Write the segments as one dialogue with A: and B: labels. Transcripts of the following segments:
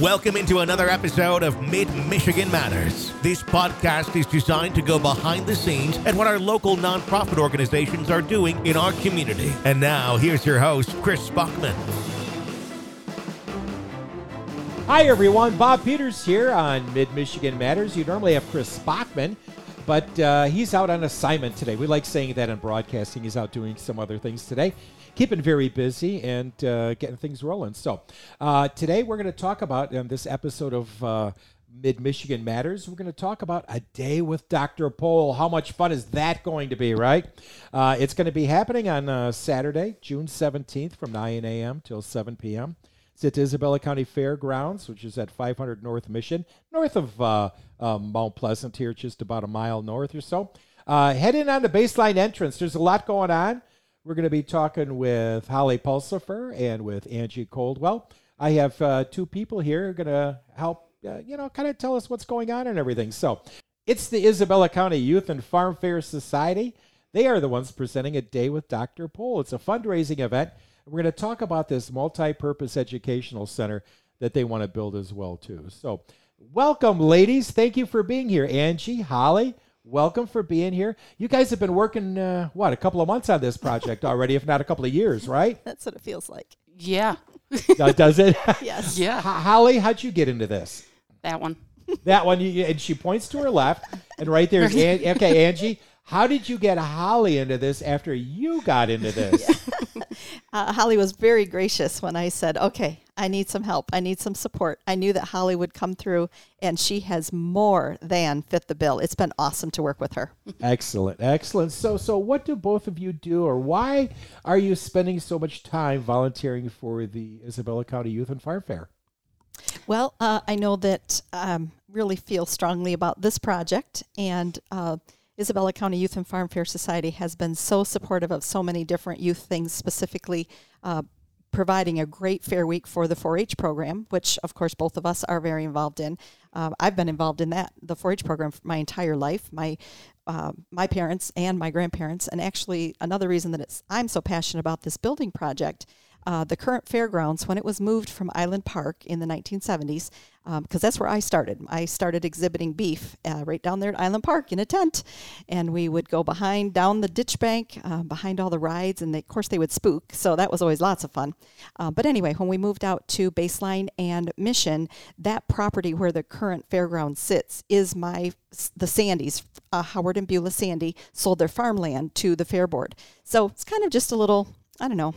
A: Welcome into another episode of Mid Michigan Matters. This podcast is designed to go behind the scenes at what our local nonprofit organizations are doing in our community. And now, here's your host, Chris Spockman.
B: Hi, everyone. Bob Peters here on Mid Michigan Matters. You normally have Chris Spockman, but uh, he's out on assignment today. We like saying that in broadcasting. He's out doing some other things today, keeping very busy and uh, getting things rolling. So, uh, today we're going to talk about in this episode of uh, Mid Michigan Matters. We're going to talk about a day with Dr. Pol. How much fun is that going to be, right? Uh, it's going to be happening on uh, Saturday, June 17th from 9 a.m. till 7 p.m. It's at Isabella County Fairgrounds, which is at 500 North Mission, north of uh, uh, Mount Pleasant here, just about a mile north or so. Uh, head in on the baseline entrance. There's a lot going on. We're going to be talking with Holly Pulsifer and with Angie Coldwell. I have uh, two people here who are going to help, uh, you know, kind of tell us what's going on and everything. So it's the Isabella County Youth and Farm Fair Society. They are the ones presenting a day with Dr. Pol. It's a fundraising event. We're going to talk about this multi-purpose educational center that they want to build as well too. So, welcome, ladies. Thank you for being here, Angie, Holly. Welcome for being here. You guys have been working uh, what a couple of months on this project already, if not a couple of years, right?
C: That's what it feels like.
D: Yeah.
B: Uh, does it?
C: Yes.
D: Yeah.
B: H- Holly, how'd you get into this?
D: That one.
B: That one, you, and she points to her left, and right there's An- okay, Angie. How did you get Holly into this after you got into this?
C: Uh, Holly was very gracious when I said, okay, I need some help. I need some support. I knew that Holly would come through, and she has more than fit the bill. It's been awesome to work with her.
B: Excellent, excellent. So, so what do both of you do, or why are you spending so much time volunteering for the Isabella County Youth and Farm Fair?
C: Well, uh, I know that um, really feel strongly about this project, and uh, Isabella County Youth and Farm Fair Society has been so supportive of so many different youth things, specifically uh, providing a great fair week for the 4-H program, which of course both of us are very involved in. Um, I've been involved in that the 4-H program for my entire life. My uh, my parents and my grandparents, and actually another reason that it's I'm so passionate about this building project uh, the current fairgrounds when it was moved from Island Park in the 1970s, because um, that's where I started. I started exhibiting beef uh, right down there at Island Park in a tent, and we would go behind down the ditch bank, uh, behind all the rides, and they, of course they would spook, so that was always lots of fun. Uh, but anyway, when we moved out to Baseline and Mission, that property where the current fairground sits is my the Sandys. Uh, Howard and Beulah Sandy sold their farmland to the fair board, so it's kind of just a little I don't know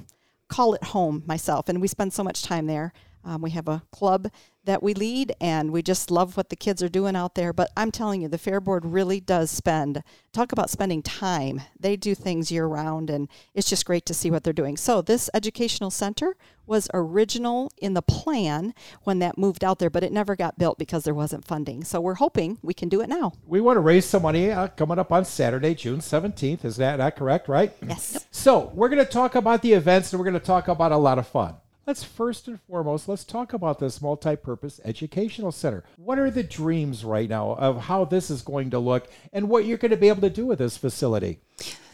C: call it home myself. And we spend so much time there. Um, we have a club that we lead, and we just love what the kids are doing out there. But I'm telling you, the Fair Board really does spend, talk about spending time. They do things year round, and it's just great to see what they're doing. So, this educational center was original in the plan when that moved out there, but it never got built because there wasn't funding. So, we're hoping we can do it now.
B: We want to raise some money uh, coming up on Saturday, June 17th. Is that, not correct, right?
C: Yes.
B: So, we're going to talk about the events and we're going to talk about a lot of fun. Let's first and foremost, let's talk about this multi-purpose educational center. What are the dreams right now of how this is going to look and what you're going to be able to do with this facility?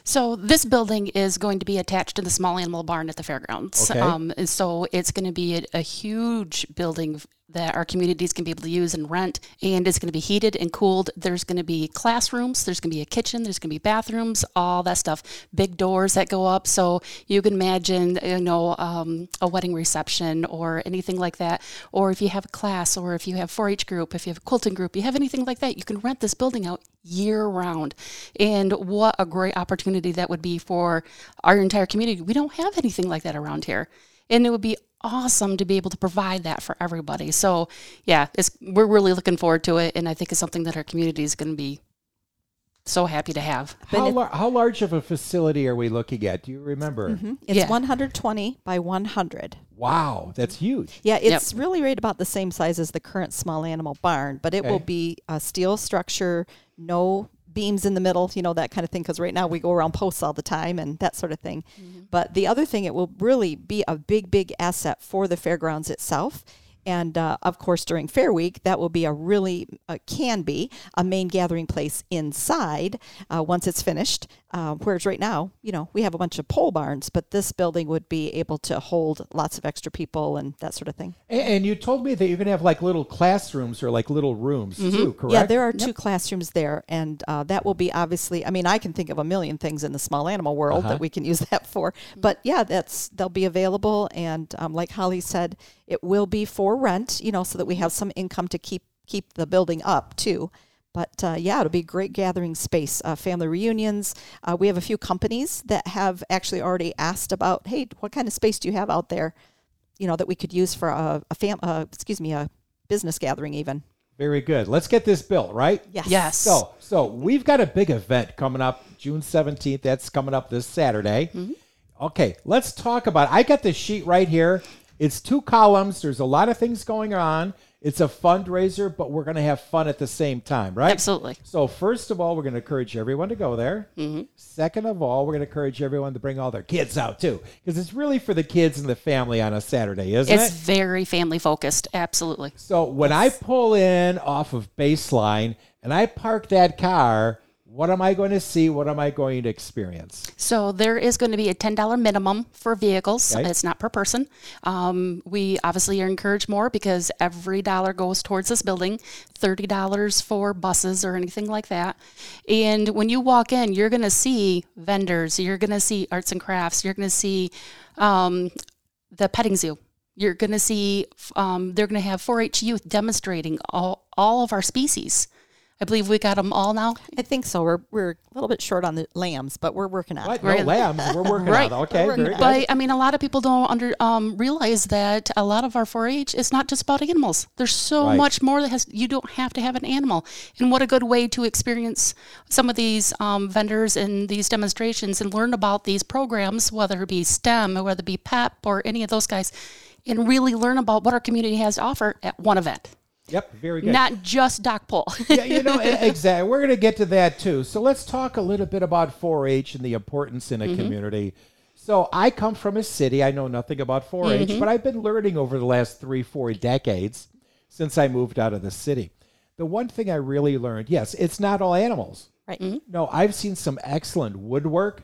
D: So this building is going to be attached to the small animal barn at the fairgrounds.
B: Okay.
D: Um, and so it's going to be a, a huge building that our communities can be able to use and rent, and it's going to be heated and cooled. There's going to be classrooms, there's going to be a kitchen, there's going to be bathrooms, all that stuff. Big doors that go up, so you can imagine, you know, um, a wedding reception or anything like that. Or if you have a class, or if you have 4-H group, if you have a quilting group, you have anything like that, you can rent this building out year round. And what a great opportunity that would be for our entire community. We don't have anything like that around here. And it would be awesome to be able to provide that for everybody. So, yeah, it's we're really looking forward to it and I think it's something that our community is going to be so happy to have.
B: How, lar- how large of a facility are we looking at? Do you remember?
C: Mm-hmm. It's
D: Yeah.
C: 120 by 100.
B: Wow, that's huge.
C: Yeah, it's really right about the same size as the current small animal barn, but it will be a steel structure, no beams in the middle, you know, that kind of thing. Because right now we go around posts all the time and that sort of thing. Mm-hmm. But the other thing, it will really be a big, big asset for the fairgrounds itself. And uh, of course, during Fair Week, that will be a really, uh, can be a main gathering place inside uh, once it's finished. Uh, whereas right now, you know, we have a bunch of pole barns, but this building would be able to hold lots of extra people and that sort of thing.
B: And, and you told me that you're going to have like little classrooms or like little rooms too, correct?
C: Yeah, there are two classrooms there, and uh, that will be obviously. I mean, I can think of a million things in the small animal world that we can use that for. But yeah, that's they'll be available, and um, like Holly said, it will be for rent. You know, so that we have some income to keep keep the building up too. But uh, yeah, it'll be a great gathering space. Uh, family reunions. Uh, we have a few companies that have actually already asked about, hey, what kind of space do you have out there? You know, that we could use for a, a fam. Uh, excuse me, a business gathering even.
B: Very good. Let's get this built, right?
C: Yes.
D: Yes.
B: So, so we've got a big event coming up June 17th. That's coming up this Saturday. Okay, let's talk about It. I got the sheet right here. It's two columns. There's a lot of things going on. It's a fundraiser, but we're going to have fun at the same time, right?
D: Absolutely.
B: So, first of all, we're going to encourage everyone to go there. Mm-hmm. Second of all, we're going to encourage everyone to bring all their kids out too, because it's really for the kids and the family on a Saturday, isn't
D: It's
B: it?
D: It's very family focused. Absolutely.
B: So when I pull in off of baseline and I park that car, what am I going to see? What am I going to experience?
D: So there is going to be a ten dollar minimum for vehicles.
B: Okay.
D: It's not per person. Um, we obviously are encouraged more because every dollar goes towards this building. Thirty dollars for buses or anything like that. And when you walk in, you're going to see vendors. You're going to see arts and crafts. You're going to see um, the petting zoo. You're going to see um, they're going to have 4-H youth demonstrating all all of our species. I believe we got them all now.
C: I think so. We're we're a little bit short on the lambs, but we're working on
B: What?
C: it.
B: No lambs. We're working
D: Right.
B: on it. Okay.
C: Working
B: very good.
D: But I mean, a lot of people don't under um, realize that a lot of our 4-H is not just about animals. There's so
B: Right.
D: much more that has. You don't have to have an animal, and what a good way to experience some of these um, vendors and these demonstrations and learn about these programs, whether it be STEM or whether it be PEP or any of those guys, and really learn about what our community has to offer at one event,
B: Yep. Very good.
D: not just Doc Pol.
B: yeah, you know, exactly. We're going to get to that too. So let's talk a little bit about 4-H and the importance in a mm-hmm. community. So I come from a city. I know nothing about 4-H, mm-hmm. but I've been learning over the last three, four decades since I moved out of the city. The one thing I really learned, yes, it's not all animals.
C: Right.
B: No, I've seen some excellent woodwork,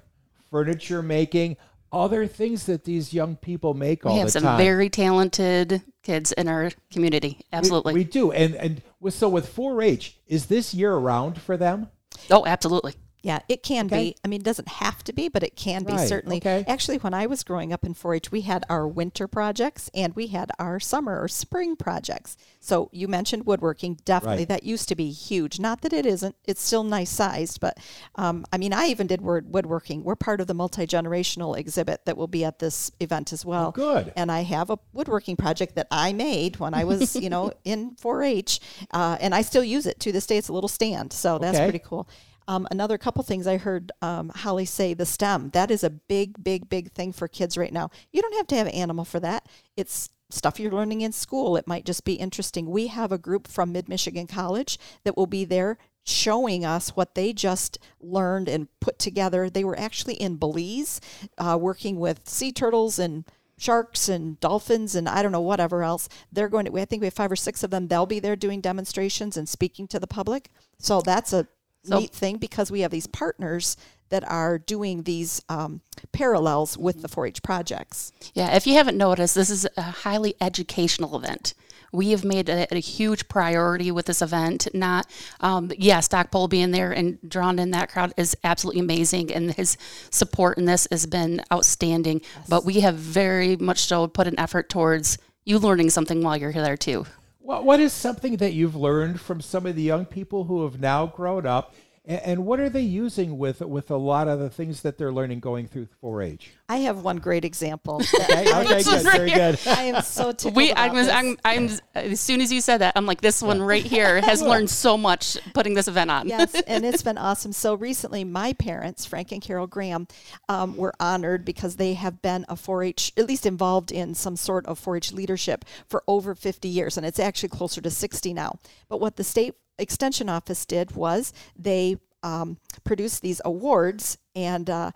B: furniture making, other things that these young people make all the time.
D: we have some
B: time.
D: very talented kids in our community. Absolutely.
B: We do. And and with, so with 4-H, is this year round for them?
D: oh, absolutely.
C: Yeah, it can
B: Okay.
C: be. I mean, it doesn't have to be, but it can be certainly.
B: okay.
C: Actually, when I was growing up in 4-H, we had our winter projects and we had our summer or spring projects. So you mentioned woodworking. Definitely,
B: Right.
C: that used to be huge. Not that it isn't. It's still nice sized, but um, I mean, I even did word woodworking. We're part of the multi generational exhibit that will be at this event as well.
B: Oh, good.
C: And I have a woodworking project that I made when I was, you know, in 4-H, uh, and I still use it to this day. It's a little stand, so that's
B: Okay.
C: pretty cool. Um, another couple things I heard um, Holly say the STEM. That is a big, big, big thing for kids right now. You don't have to have animal for that. It's stuff you're learning in school. It might just be interesting. We have a group from Mid Michigan College that will be there showing us what they just learned and put together. They were actually in Belize uh, working with sea turtles and sharks and dolphins and I don't know whatever else. They're going to I think we have five or six of them. They'll be there doing demonstrations and speaking to the public. So that's a
D: So-
C: neat thing because we have these partners that are doing these um, parallels with the 4-H projects.
D: Yeah, if you haven't noticed, this is a highly educational event. We have made a, a huge priority with this event. Not, um, yes, Doc Pol being there and drawn in that crowd is absolutely amazing, and his support in this has been outstanding. But we have very much so put an effort towards you learning something while you're there too.
B: What, what is something that you've learned from some of the young people who have now grown up, and, what are they using with with a lot of the things that they're learning going through 4-H?
C: I have one great example.
B: Okay, okay, good, very good.
C: I am so tickled
D: We,
C: about
D: I was,
C: this.
D: I'm, I'm, as soon as you said that, I'm like, this one right here has learned so much putting this event on.
C: yes, and it's been awesome. So recently, my parents, Frank and Carol Graham, um, were honored because they have been a 4-H, at least involved in some sort of 4-H leadership for over 50 years, and it's actually closer to 60 now. But what the state extension office did was they um, produced these awards and. Uh,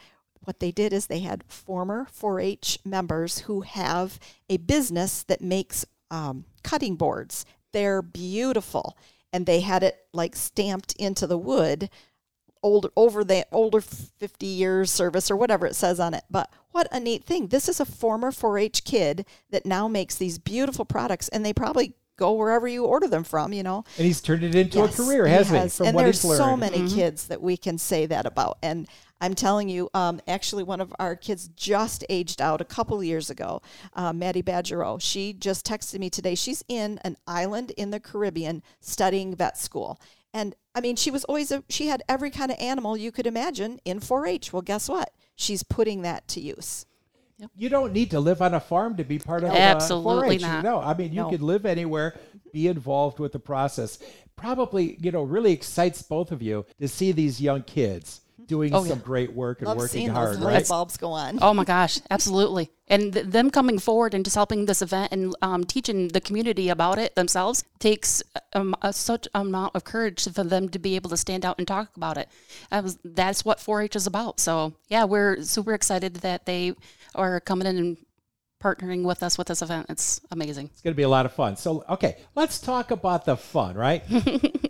C: what they did is they had former 4-H members who have a business that makes um, cutting boards. They're beautiful. And they had it like stamped into the wood older over the older 50 years service or whatever it says on it. But what a neat thing. This is a former 4-H kid that now makes these beautiful products and they probably go wherever you order them from, you know.
B: And he's turned it into
C: Yes,
B: a career, hasn't he?
C: has.
B: From
C: and
B: what
C: there's
B: he's learned.
C: so many kids that we can say that about. And I'm telling you, um, actually, one of our kids just aged out a couple of years ago, uh, Maddie Badgero. She just texted me today. She's in an island in the Caribbean studying vet school. And I mean, she was always, a, she had every kind of animal you could imagine in 4 H. Well, guess what? She's putting that to use.
B: You don't need to live on a farm to be part of
D: Absolutely
B: uh, 4-H.
D: not.
B: No, I mean you
C: No.
B: could live anywhere, be involved with the process. Probably, you know, really excites both of you to see these young kids doing
D: Oh,
B: some
D: yeah.
B: great work and
C: Love
B: working hard,
C: those
B: right?
C: light bulbs go on.
D: Oh my gosh, absolutely. And th- them coming forward and just helping this event and um, teaching the community about it themselves takes um, a, such amount of courage for them to be able to stand out and talk about it. That was, that's what 4-H is about. So yeah, we're super excited that they are coming in and partnering with us with this event. It's amazing.
B: It's going to be a lot of fun. So, okay, let's talk about the fun, right?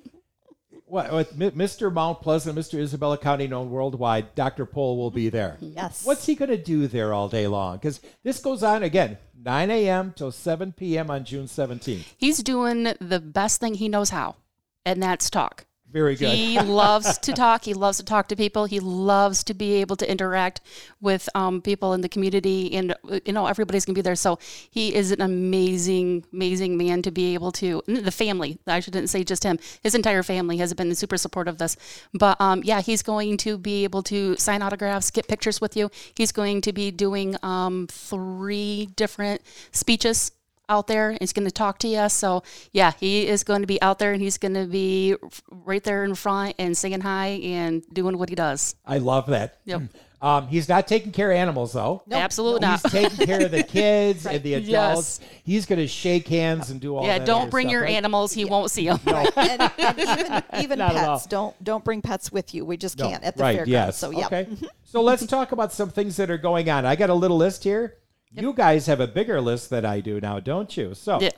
B: what, with Mr. Mount Pleasant, Mr. Isabella County, known worldwide, Dr. Pol will be there.
C: Yes.
B: What's he going to do there all day long? Because this goes on again, 9 a.m. till 7 p.m. on June 17th.
D: He's doing the best thing he knows how, and that's talk.
B: Very good.
D: He loves to talk. He loves to talk to people. He loves to be able to interact with um, people in the community, and you know everybody's gonna be there. So he is an amazing, amazing man to be able to. The family, I shouldn't say just him. His entire family has been super supportive of this. But um, yeah, he's going to be able to sign autographs, get pictures with you. He's going to be doing um, three different speeches out there. He's going to talk to you. So yeah, he is going to be out there and he's going to be right there in front and saying hi and doing what he does.
B: I love that.
D: Yep.
B: Um, he's not taking care of animals, though.
D: No, Absolutely
B: He's
D: not.
B: taking care of the kids and the adults.
D: Yes.
B: He's going to shake hands and do all
D: yeah,
B: that
D: don't bring
B: stuff,
D: your
B: right?
D: animals. He won't see them.
C: and, and even even
B: Not at all.
C: pets don't don't bring pets with you. We just
B: No.
C: can't at the
B: right,
C: fairgrounds.
B: yes.
C: So yeah,
B: Okay. so let's talk about some things that are going on. I got a little list here. You guys have a bigger list than I do now, don't you? So
D: Yeah.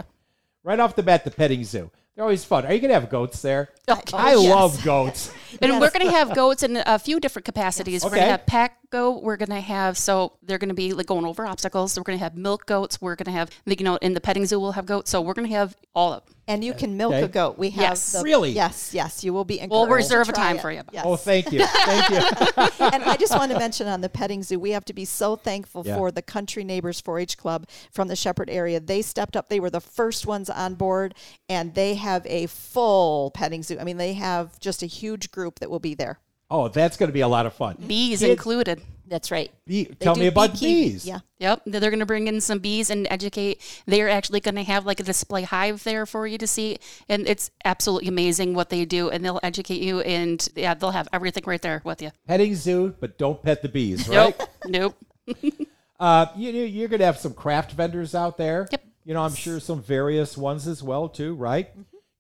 B: right off the bat, the petting zoo. They're always fun. Are you going to have goats there?
D: Oh,
B: I
C: yes.
B: love goats.
D: And
C: Yes.
D: we're going to have goats in a few different capacities. We're going to have pack goat. We're going to have so they're going to be like going over obstacles. So We're going to have milk goats. We're going to have you know in the petting zoo we'll have goats. So we're going to have all of. Them.
C: And you uh, can milk
B: Okay.
C: a goat. We have
D: Yes.
C: the,
B: Really?
C: yes, yes. You will be.
D: We'll
C: encouraged to
D: reserve a time
C: it.
D: for you.
C: Yes.
B: Oh, thank you. Thank you.
C: and I just want to mention on the petting zoo, we have to be so thankful
B: Yeah.
C: for the Country Neighbors 4-H Club from the Shepherd area. They stepped up. They were the first ones on board, and they have a full petting zoo. I mean, they have just a huge group that will be there.
B: Oh, that's going to be a lot of fun.
D: Bees
B: Kids-
D: included.
C: That's right.
B: Bee, tell me about
C: beekeeping.
B: bees.
C: Yeah.
D: Yep, they're going to bring in some bees and educate. They're actually going to have like a display hive there for you to see, and it's absolutely amazing what they do. And they'll educate you, and yeah, they'll have everything right there with you.
B: Petting zoo, but don't pet the bees, right?
D: Nope, nope.
B: Uh, you, you- you're going to have some craft vendors out there.
D: Yep.
B: You know, I'm sure some various ones as well too, right?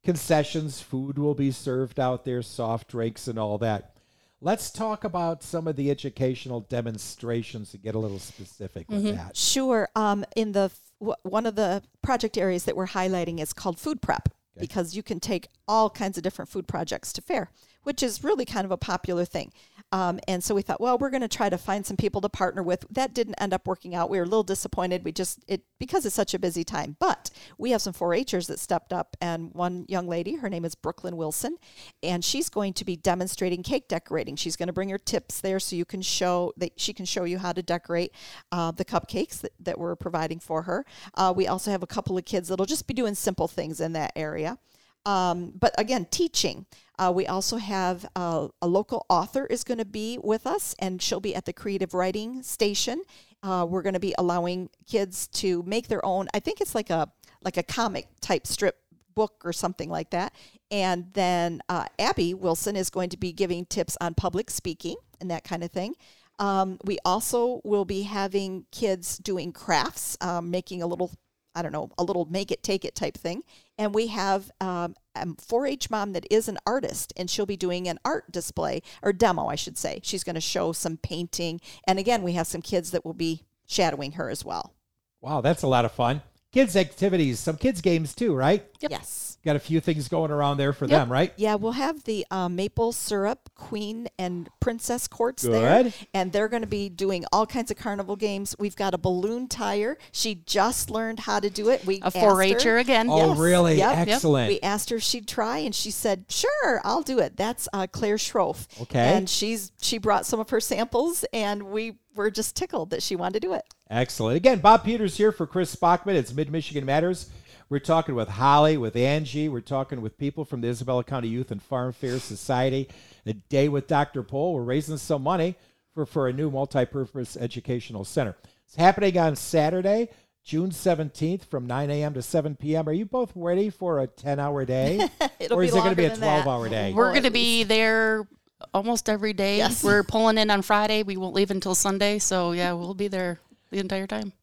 B: Concessions, food will be served out there, soft drinks and all that. Let's talk about some of the educational demonstrations to get a little specific with that.
C: Sure. Um, in the w- one of the project areas that we're highlighting is called food prep because you can take all kinds of different food projects to fair, which is really kind of a popular thing. Um, and so we thought, well, we're going to try to find some people to partner with. That didn't end up working out. We were a little disappointed. We just it because it's such a busy time. But we have some 4-Hers that stepped up, and one young lady, her name is Brooklyn Wilson, and she's going to be demonstrating cake decorating. She's going to bring her tips there so you can show that she can show you how to decorate uh, the cupcakes that, that we're providing for her. Uh, we also have a couple of kids that'll just be doing simple things in that area. Um, but again, teaching. Uh, we also have uh, a local author is going to be with us, and she'll be at the creative writing station. Uh, we're going to be allowing kids to make their own. I think it's like a like a comic type strip book or something like that. And then uh, Abby Wilson is going to be giving tips on public speaking and that kind of thing. Um, we also will be having kids doing crafts, um, making a little I don't know, a little make it, take it type thing. And we have um, Um, a 4 H mom that is an artist, and she'll be doing an art display or demo, I should say. She's going to show some painting. And again, we have some kids that will be shadowing her as well.
B: Wow, that's a lot of fun. Kids activities, some kids games too, right?
C: Yes.
B: Got a few things going around there for
D: Yep.
B: them, right?
C: Yeah, we'll have the uh, maple syrup queen and princess courts there, and they're going to be doing all kinds of carnival games. We've got a balloon tire. She just learned how to do it. We
D: A
C: asked
D: 4-H'er
C: her.
D: again.
B: Oh,
C: Yes.
B: really?
C: Yep. Yep.
B: Excellent.
C: We asked her if she'd try, and she said, "Sure, I'll do it." That's uh, Claire Schroff.
B: Okay.
C: And she's she brought some of her samples, and we were just tickled that she wanted to do it.
B: Excellent. Again, Bob Peters here for Chris Spockman. It's Mid Michigan Matters. We're talking with Holly, with Angie. We're talking with people from the Isabella County Youth and Farm Fair Society. A day with Dr. Pol. We're raising some money for, for a new multi-purpose educational center. It's happening on Saturday, June 17th from 9 a.m. to 7 p.m. Are you both ready for a 10-hour day?
C: It'll
B: or
C: be
B: is it going to be a
C: longer than that.
B: 12-hour day?
D: We're going to be there almost every day.
C: Yes.
D: We're pulling in on Friday. We won't leave until Sunday. So, yeah, we'll be there the entire time.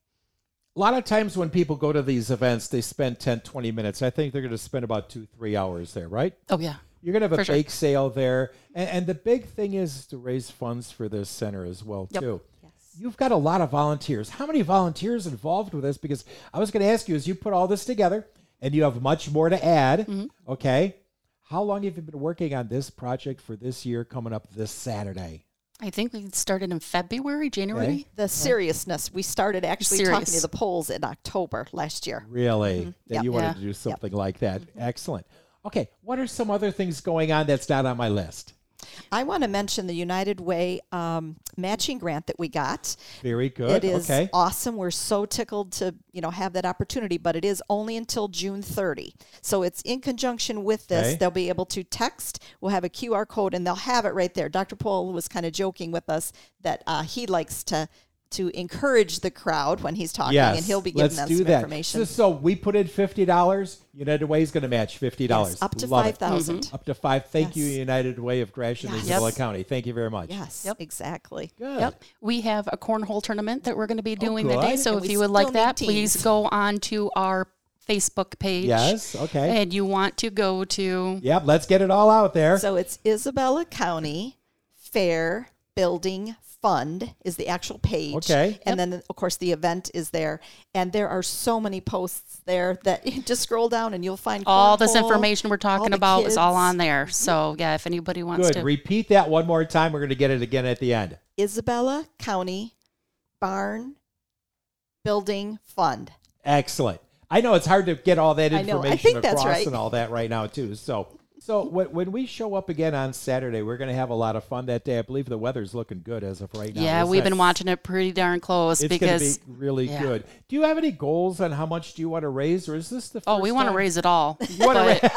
B: A lot of times when people go to these events, they spend 10, 20 minutes. I think they're going to spend about two, three hours there, right?
D: Oh, yeah.
B: You're going to have a
D: For sure.
B: bake sale there. And, and the big thing is to raise funds for this center as well,
D: Yep.
B: too. You've got a lot of volunteers. How many volunteers involved with this? Because I was going to ask you as you put all this together and you have much more to add,
D: Mm-hmm.
B: okay? How long have you been working on this project for this year coming up this Saturday?
D: I think we started in February, January.
C: The seriousness. We started actually talking to the Pols in October last year.
B: Really? That
C: Mm-hmm. Yep.
B: you wanted
D: Yeah.
B: to do something like that. Excellent. Okay, what are some other things going on that's not on my list?
C: I want to mention the United Way um, matching grant that we got.
B: Very good.
C: It is
B: okay.
C: awesome. We're so tickled to you know have that opportunity, but it is only until June 30. So it's in conjunction with this.
B: Okay.
C: They'll be able to text. We'll have a QR code, and they'll have it right there. Dr. Pol was kind of joking with us that uh, he likes to to encourage the crowd when he's talking,
B: Yes,
C: and he'll be giving
B: let's
C: them some
B: that.
C: information.
B: So, so we put in fifty dollars. United Way is going to match fifty dollars.
C: Yes, up to
B: Love it.
C: 5,000.
B: Up to five. Thank you, United Way of Gratiot,
C: Yes.
B: Isabella
D: Yep.
B: County. Thank you very much.
C: Yes,
D: Yep.
C: exactly.
B: Good.
D: Yep. We have a cornhole tournament that we're going to be oh, doing that day.
B: good.
D: So
C: And
D: if you would like
C: need
D: that, please go on to our Facebook page.
B: Yes. Okay.
D: And you want to go to
B: Yep. Let's get it all out there.
C: So it's Isabella County Fair Building Fund is the actual page.
B: Okay.
C: And then, of course, the event is there. And there are so many posts there that you just scroll down and you'll find
D: all this
C: cornhole,
D: information we're talking
C: the
D: about is all on there. So yeah, if anybody wants
B: Good.
D: to.
B: Repeat that one more time. We're going to get it again at the end.
C: Isabella County Barn Building Fund.
B: Excellent. I know it's hard to get all that
C: I know. I
B: information
C: think that's
B: across
C: right.
B: and all that right now too. So, so when, when we show up again on Saturday, we're going to have a lot of fun that day. I believe the weather's looking good as of right now.
D: yeah, we've been watching it pretty darn close
B: It's
D: because
B: going to be really
D: yeah.
B: good. Do you have any goals on how much do you want to raise, or is this the?
D: oh, we
B: want
D: to raise it all. but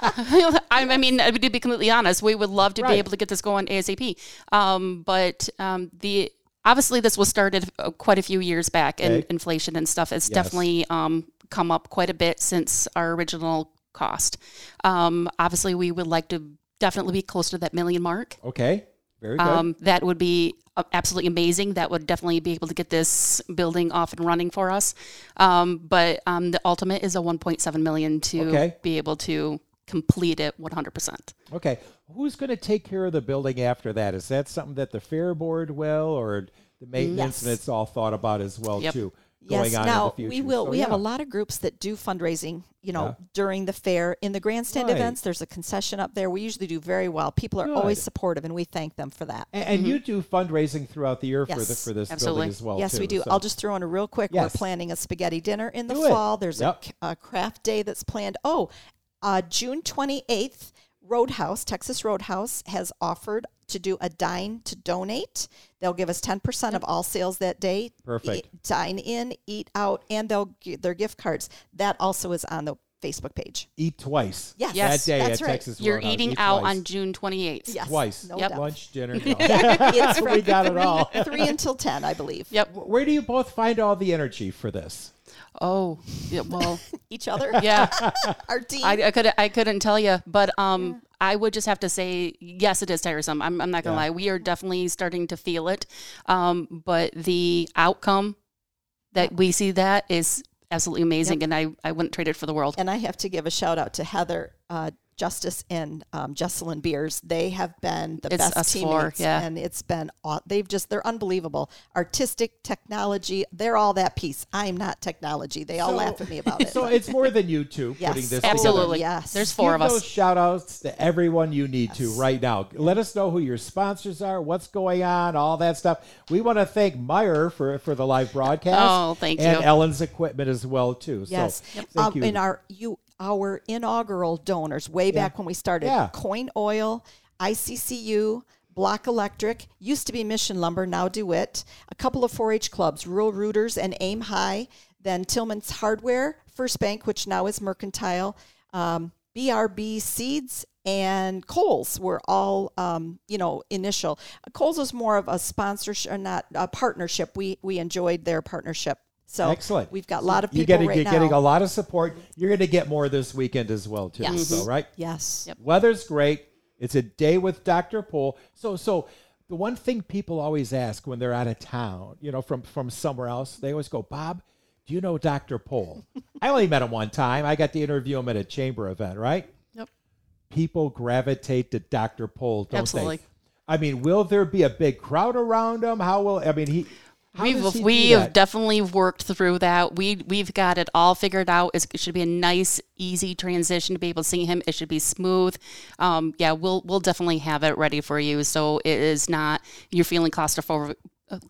D: I I mean, to be completely honest, we would love to
B: Right.
D: be able to get this going ASAP. Um, but um, the obviously this was started uh, quite a few years back, and
B: Okay.
D: inflation and stuff has
B: Yes.
D: definitely um, come up quite a bit since our original cost. Um, obviously, we would like to definitely be close to that million mark.
B: Okay, very good.
D: Um, that would be uh, absolutely amazing. That would definitely be able to get this building off and running for us. Um, but um, the ultimate is a 1.7 million to
B: Okay.
D: be able to complete it 100%.
B: okay, who's going to take care of the building after that? Is that something that the fair board will, or the maintenance,
C: Yes.
B: it's all thought about as well
D: Yep.
B: too? Going
C: Yes.
B: on
C: now
B: in the future.
C: we will.
B: So,
C: we have a lot of groups that do fundraising. You know,
B: Yeah.
C: during the fair in the grandstand
B: Right.
C: events. There's a concession up there. We usually do very well. People are always supportive, and we thank them for that.
B: And, and you do fundraising throughout the year for the for this
D: Absolutely.
B: building as well.
C: yes,
B: too,
C: we do.
B: so-
C: I'll just throw in a real quick.
B: Yes.
C: We're planning a spaghetti dinner in the
B: Do it.
C: fall. There's
B: Yep.
C: a, a craft day that's planned. Oh, uh, June 28th, Roadhouse, Texas Roadhouse, has offered to do a dine to donate. They'll give us 10% of all sales that day.
B: Perfect.
C: Eat- dine in, eat out, and they'll get their gift cards. That also is on the Facebook page.
B: eat twice.
C: Yes,
B: that day
C: that's
B: at
C: right.
B: Texas
D: You're
B: Roadhouse.
D: eating
B: Eat
D: out
B: twice.
D: on June 28th.
C: Yes,
B: twice.
C: no
D: Yep.
C: doubt.
B: Lunch, dinner. no.
C: It's from
B: we got it all.
C: three until 10, I believe.
D: Yep.
B: Where do you both find all the energy for this?
D: Oh, yeah, well,
C: Each other,
D: yeah.
C: our team.
D: I, I could I couldn't tell you, but um, I would just have to say yes, it is tiresome. I'm, I'm not gonna
B: Yeah.
D: lie. We are definitely starting to feel it, um, but the outcome that we see that is absolutely amazing, and I, I wouldn't trade it for the world.
C: And I have to give a shout out to Heather uh, Justice and um, Jesselyn Beers. They have been the
D: It's
C: best teammates,
D: four, yeah.
C: and it's been aw- they've just they're unbelievable. Artistic technology, they're all that piece. I'm not technology. They all
B: So-
C: laugh at me about it.
B: So
C: but-
B: it's more than you two
C: Yes,
B: putting this
D: Absolutely.
B: together.
C: Yes.
D: There's four
B: Give
D: of
B: those
D: us.
B: shout outs to everyone you need to right now. Let us know who your sponsors are, what's going on, all that stuff. We want to thank Meijer for, for the live broadcast.
D: Oh, thank
B: and
D: you.
B: Ellen's equipment as well too.
C: Yes.
B: So thank
C: Um,
B: you.
C: And our you our inaugural donors way back when we started.
B: Yeah.
C: Coin Oil, ICCU, Block Electric, used to be Mission Lumber, now DeWitt, a couple of 4-H clubs, Rural Rooters and Aim High, then Tillman's Hardware, First Bank, which now is Mercantile, um, BRB Seeds, and Coles were all, um, you know, initial. Coles was more of a sponsorship, or not a partnership. We we enjoyed their partnership. So
B: Excellent.
C: We've got a lot of
B: you're
C: people
B: getting,
C: right
B: you're
C: now.
B: getting a lot of support. You're going to get more this weekend as well too.
C: Yes.
B: So right.
C: Yes.
B: Weather's great. It's a day with Dr. Pol. So so the one thing people always ask when they're out of town, you know, from from somewhere else, they always go, Bob, do you know Dr. Pol? I only met him one time. I got to interview him at a chamber event, right?
D: Yep.
B: People gravitate to Dr. Pol, don't
D: Absolutely.
B: they? I mean, will there be a big crowd around him? How will I mean he how
D: We've we have definitely worked through that. We we've got it all figured out. It's, it should be a nice, easy transition to be able to see him. It should be smooth. Um, yeah, we'll we'll definitely have it ready for you. So it is not you're feeling claustrophobic.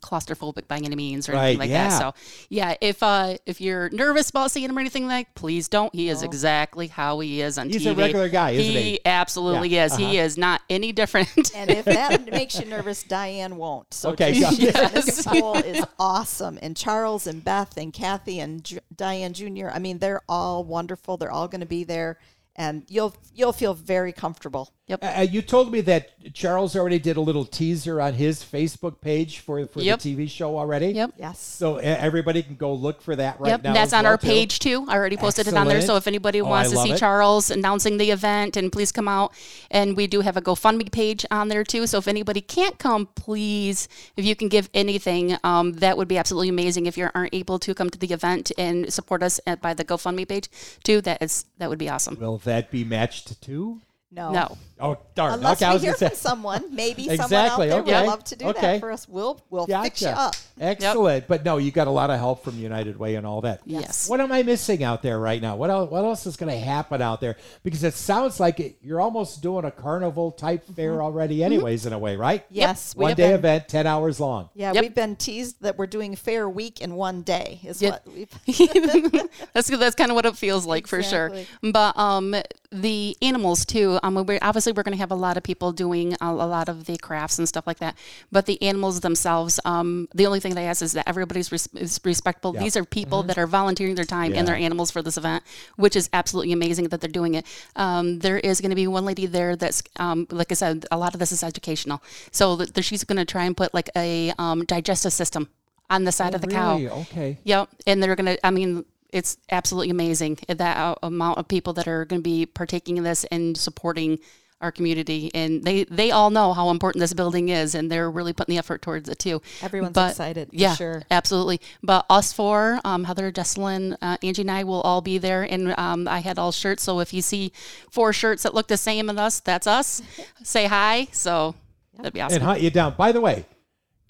D: Claustrophobic by any means, or
B: Right,
D: anything like
B: yeah.
D: that. So, yeah, if uh if you're nervous about seeing him or anything like, please don't. He is exactly how he is on
B: He's
D: TV.
B: a regular guy, isn't he?
D: absolutely
B: Yeah,
D: is. He
B: uh-huh.
D: is not any different.
C: And if that makes you nervous, Diane won't. So
B: Okay,
C: just-
B: yeah.
C: this Pol is awesome. And Charles and Beth and Kathy and J- Diane Jr. I mean, they're all wonderful. They're all going to be there, and you'll you'll feel very comfortable.
B: Uh, you told me that Charles already did a little teaser on his Facebook page for, for
D: Yep.
B: the TV show already.
D: Yep.
C: Yes.
B: So uh, everybody can go look for that right
D: yep,
B: now.
D: and that's on
B: well,
D: our
B: too.
D: page too. I already posted it on there. So if anybody
B: Oh,
D: wants
B: I
D: to see
B: it.
D: Charles announcing the event, and please come out. And we do have a GoFundMe page on there too. So if anybody can't come, please, if you can give anything, um, that would be absolutely amazing. If you aren't able to come to the event and support us at, by the GoFundMe page too, that is that would be awesome.
B: Will that be matched too?
C: No.
D: No.
B: Oh, darn.
C: Unless
B: okay, I
C: we
B: was
C: hear
B: going to
C: from
B: say.
C: someone, maybe someone out
B: Exactly,
C: there
B: okay.
C: would love to do
B: Okay.
C: that for us. We'll we'll fix you up.
B: Excellent. But no, you got a lot of help from United Way and all that.
D: Yes.
B: What am I missing out there right now? What else, what else is going to happen out there? Because it sounds like it, you're almost doing a carnival type fair already, anyways, in a way, right?
C: Yes, we
B: One day
C: been-
B: event, 10 hours long.
C: Yeah,
D: Yep.
C: we've been teased that we're doing fair week in one day. Is
D: Yep.
C: what we've.
D: that's that's kind of what it feels like for sure. But um, the animals too. Um, we're, obviously we're going to have a lot of people doing a, a lot of the crafts and stuff like that. But the animals themselves, um, the only thing they ask is that everybody's res- is respectful. These are people that are volunteering their time and their animals for this event, which is absolutely amazing that they're doing it. Um, there is going to be one lady there that's, um, like I said, a lot of this is educational. So that she's going to try and put like a um, digestive system on the side of the cow.
B: Okay.
D: Yep, and they're gonna. I mean, it's absolutely amazing that uh, amount of people that are going to be partaking in this and supporting our community, and they they all know how important this building is, and they're really putting the effort towards it too.
C: Everyone's
D: But-
C: excited, for
D: yeah,
C: sure.
D: absolutely. But us four, um, Heather, Jesselyn, uh, Angie, and I will all be there, and um, I had all shirts. So if you see four shirts that look the same as us, that's us. Say hi. So that'd be awesome.
B: And hunt you down. By the way,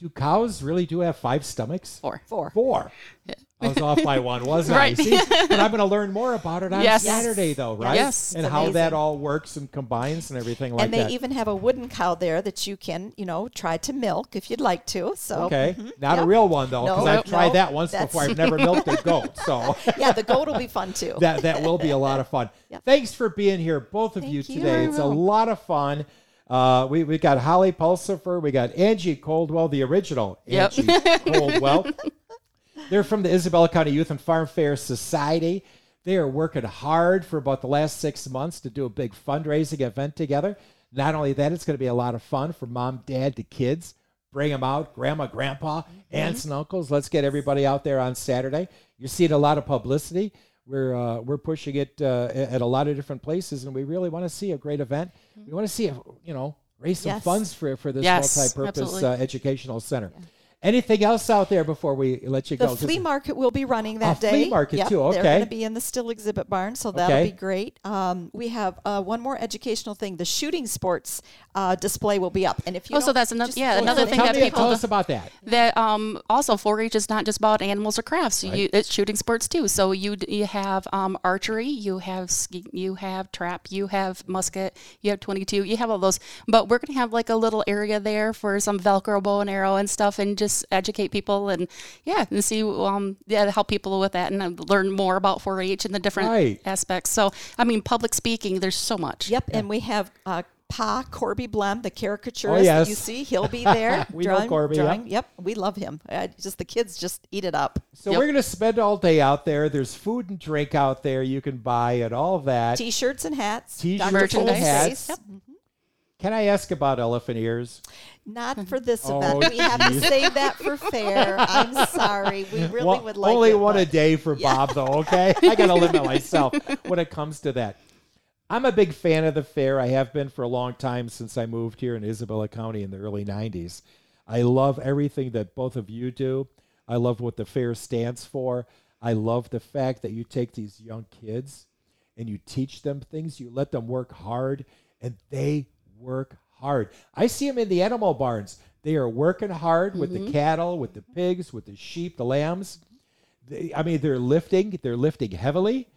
B: do cows really do have five stomachs?
D: Four.
C: Four.
B: Four. I was off by one, wasn't
D: Right.
B: I? See? But I'm going to learn more about it on
D: Yes.
B: Saturday, though, right?
D: Yes.
B: And
C: It's
B: how that all works and combines and everything like that.
C: and they
B: that.
C: even have a wooden cow there that you can, you know, try to milk if you'd like to. So
B: Okay, mm-hmm. not a real one though, because
C: No,
B: I've tried
C: no,
B: that once
C: that's-
B: before. I've never milked a goat, so
C: yeah, the goat will be fun too.
B: that that will be a lot of fun.
C: Yep.
B: Thanks for being here, both of
C: Thank you.
B: today. It's a lot of fun. Uh, we we got Holly Pulsifer, we got Angie Coldwell, the original
D: Yep.
B: Angie Coldwell. They're from the Isabella County Youth and Farm Fair Society. They are working hard for about the last six months to do a big fundraising event together. Not only that, it's going to be a lot of fun for mom, dad, to kids. Bring them out, grandma, grandpa, aunts, and uncles. Let's get everybody out there on Saturday. You're seeing a lot of publicity. We're uh, we're pushing it uh, at a lot of different places, and we really want to see a great event. We want to see, a, you know, raise some
C: Yes.
B: funds for for this
D: Yes,
B: multi-purpose uh, educational center. Anything else out there before we let you go? The
C: flea market will be running that
B: Oh,
C: day.
B: flea market
C: Yep,
B: too,
C: They're going to be in the still exhibit barn, so that'll
B: Okay.
C: be great. Um, we have uh, one more educational thing. The shooting sports uh, display will be up, and if you
D: Oh, so that's another- yeah, another
C: ahead
D: thing
C: and-
B: tell
D: that
B: me,
D: people
B: tell us about that.
D: That um, also 4-H is not just about animals or crafts. You, it's shooting sports too. So you you have um, archery, you have ski, you have trap, you have musket, you have 22, you have all those. But we're gonna have like a little area there for some Velcro bow and arrow and stuff, and just educate people and yeah, and see um yeah help people with that and uh, learn more about 4-H and the different
B: Right.
D: aspects. So I mean, public speaking, there's so much.
C: Yep, and we have uh, Pa Corby Blem, the caricaturist
B: Oh, yes.
C: that you see. He'll be there.
B: We know Corby, yep.
C: drawing. Yep, we love him. Uh, just the kids just eat it up.
B: So
D: Yep.
B: we're going to spend all day out there. There's food and drink out there you can buy and all of that.
C: T-shirts and hats.
B: T-shirts
C: Dr.
D: and
B: hats.
D: Yep.
B: Can I ask about elephant ears?
C: Not for this
B: Oh,
C: event. We have to
B: geez.
C: save that for fair. I'm sorry. We really
B: Well,
C: would like to.
B: only
C: it,
B: one a day for Bob, though. Okay, I got to limit myself when it comes to that. I'm a big fan of the fair. I have been for a long time since I moved here in Isabella County in the early '90s. I love everything that both of you do. I love what the fair stands for. I love the fact that you take these young kids and you teach them things. You let them work hard, and they work hard. I see them in the animal barns. They are working hard with the cattle, with the pigs, with the sheep, the lambs. They, I mean, they're lifting. They're lifting heavily.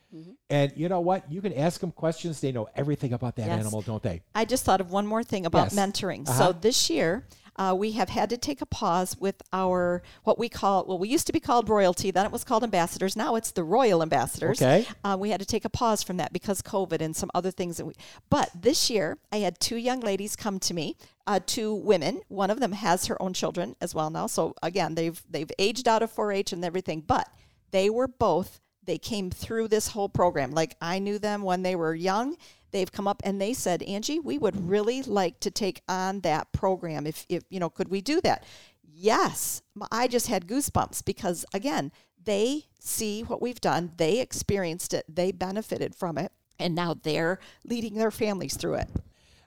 B: And you know what? You can ask them questions. They know everything about that
C: Yes.
B: animal, don't they?
C: I just thought of one more thing about
B: Yes.
C: mentoring.
B: Uh-huh.
C: So this year, uh, we have had to take a pause with our what we call well, we used to be called royalty, then it was called ambassadors. Now it's the royal ambassadors.
B: Okay.
C: Uh, we had to take a pause from that because COVID and some other things that we. But this year, I had two young ladies come to me. Uh, two women. One of them has her own children as well now. So again, they've they've aged out of 4-H and everything, but they were both they came through this whole program. Like I knew them when they were young. They've come up and they said, Angie, we would really like to take on that program. If, if you know, could we do that? Yes. I just had goosebumps because again, they see what we've done. They experienced it. They benefited from it. And now they're leading their families through it.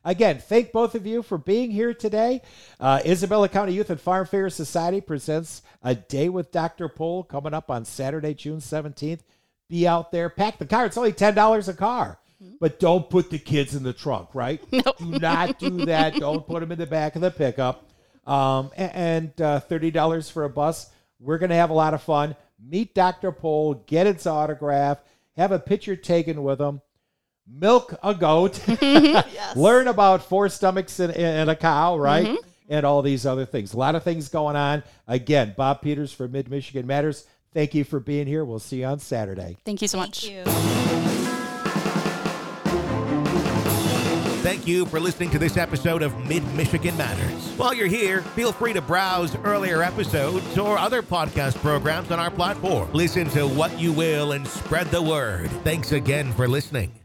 B: Again, thank both of you for being here today. Uh, Isabella County Youth and Farm Fair Society presents a day with Dr. Pol coming up on Saturday, June 17th. Be out there, pack the car. It's only $10 a car. But don't put the kids in the trunk, right? Do not do that. Don't put them in the back of the pickup. Um, a- and uh, $30 for a bus. We're going to have a lot of fun. Meet Dr. Pol, get its autograph, have a picture taken with him milk a goat, learn about four stomachs in, in a cow, right? And all these other things. A lot of things going on. Again, Bob Peters for Mid Michigan Matters. Thank you for being here. We'll see you on Saturday.
D: Thank you so much.
A: Thank you for listening to this episode of Mid Michigan Matters. While you're here, feel free to browse earlier episodes or other podcast programs on our platform. Listen to what you will and spread the word. Thanks again for listening.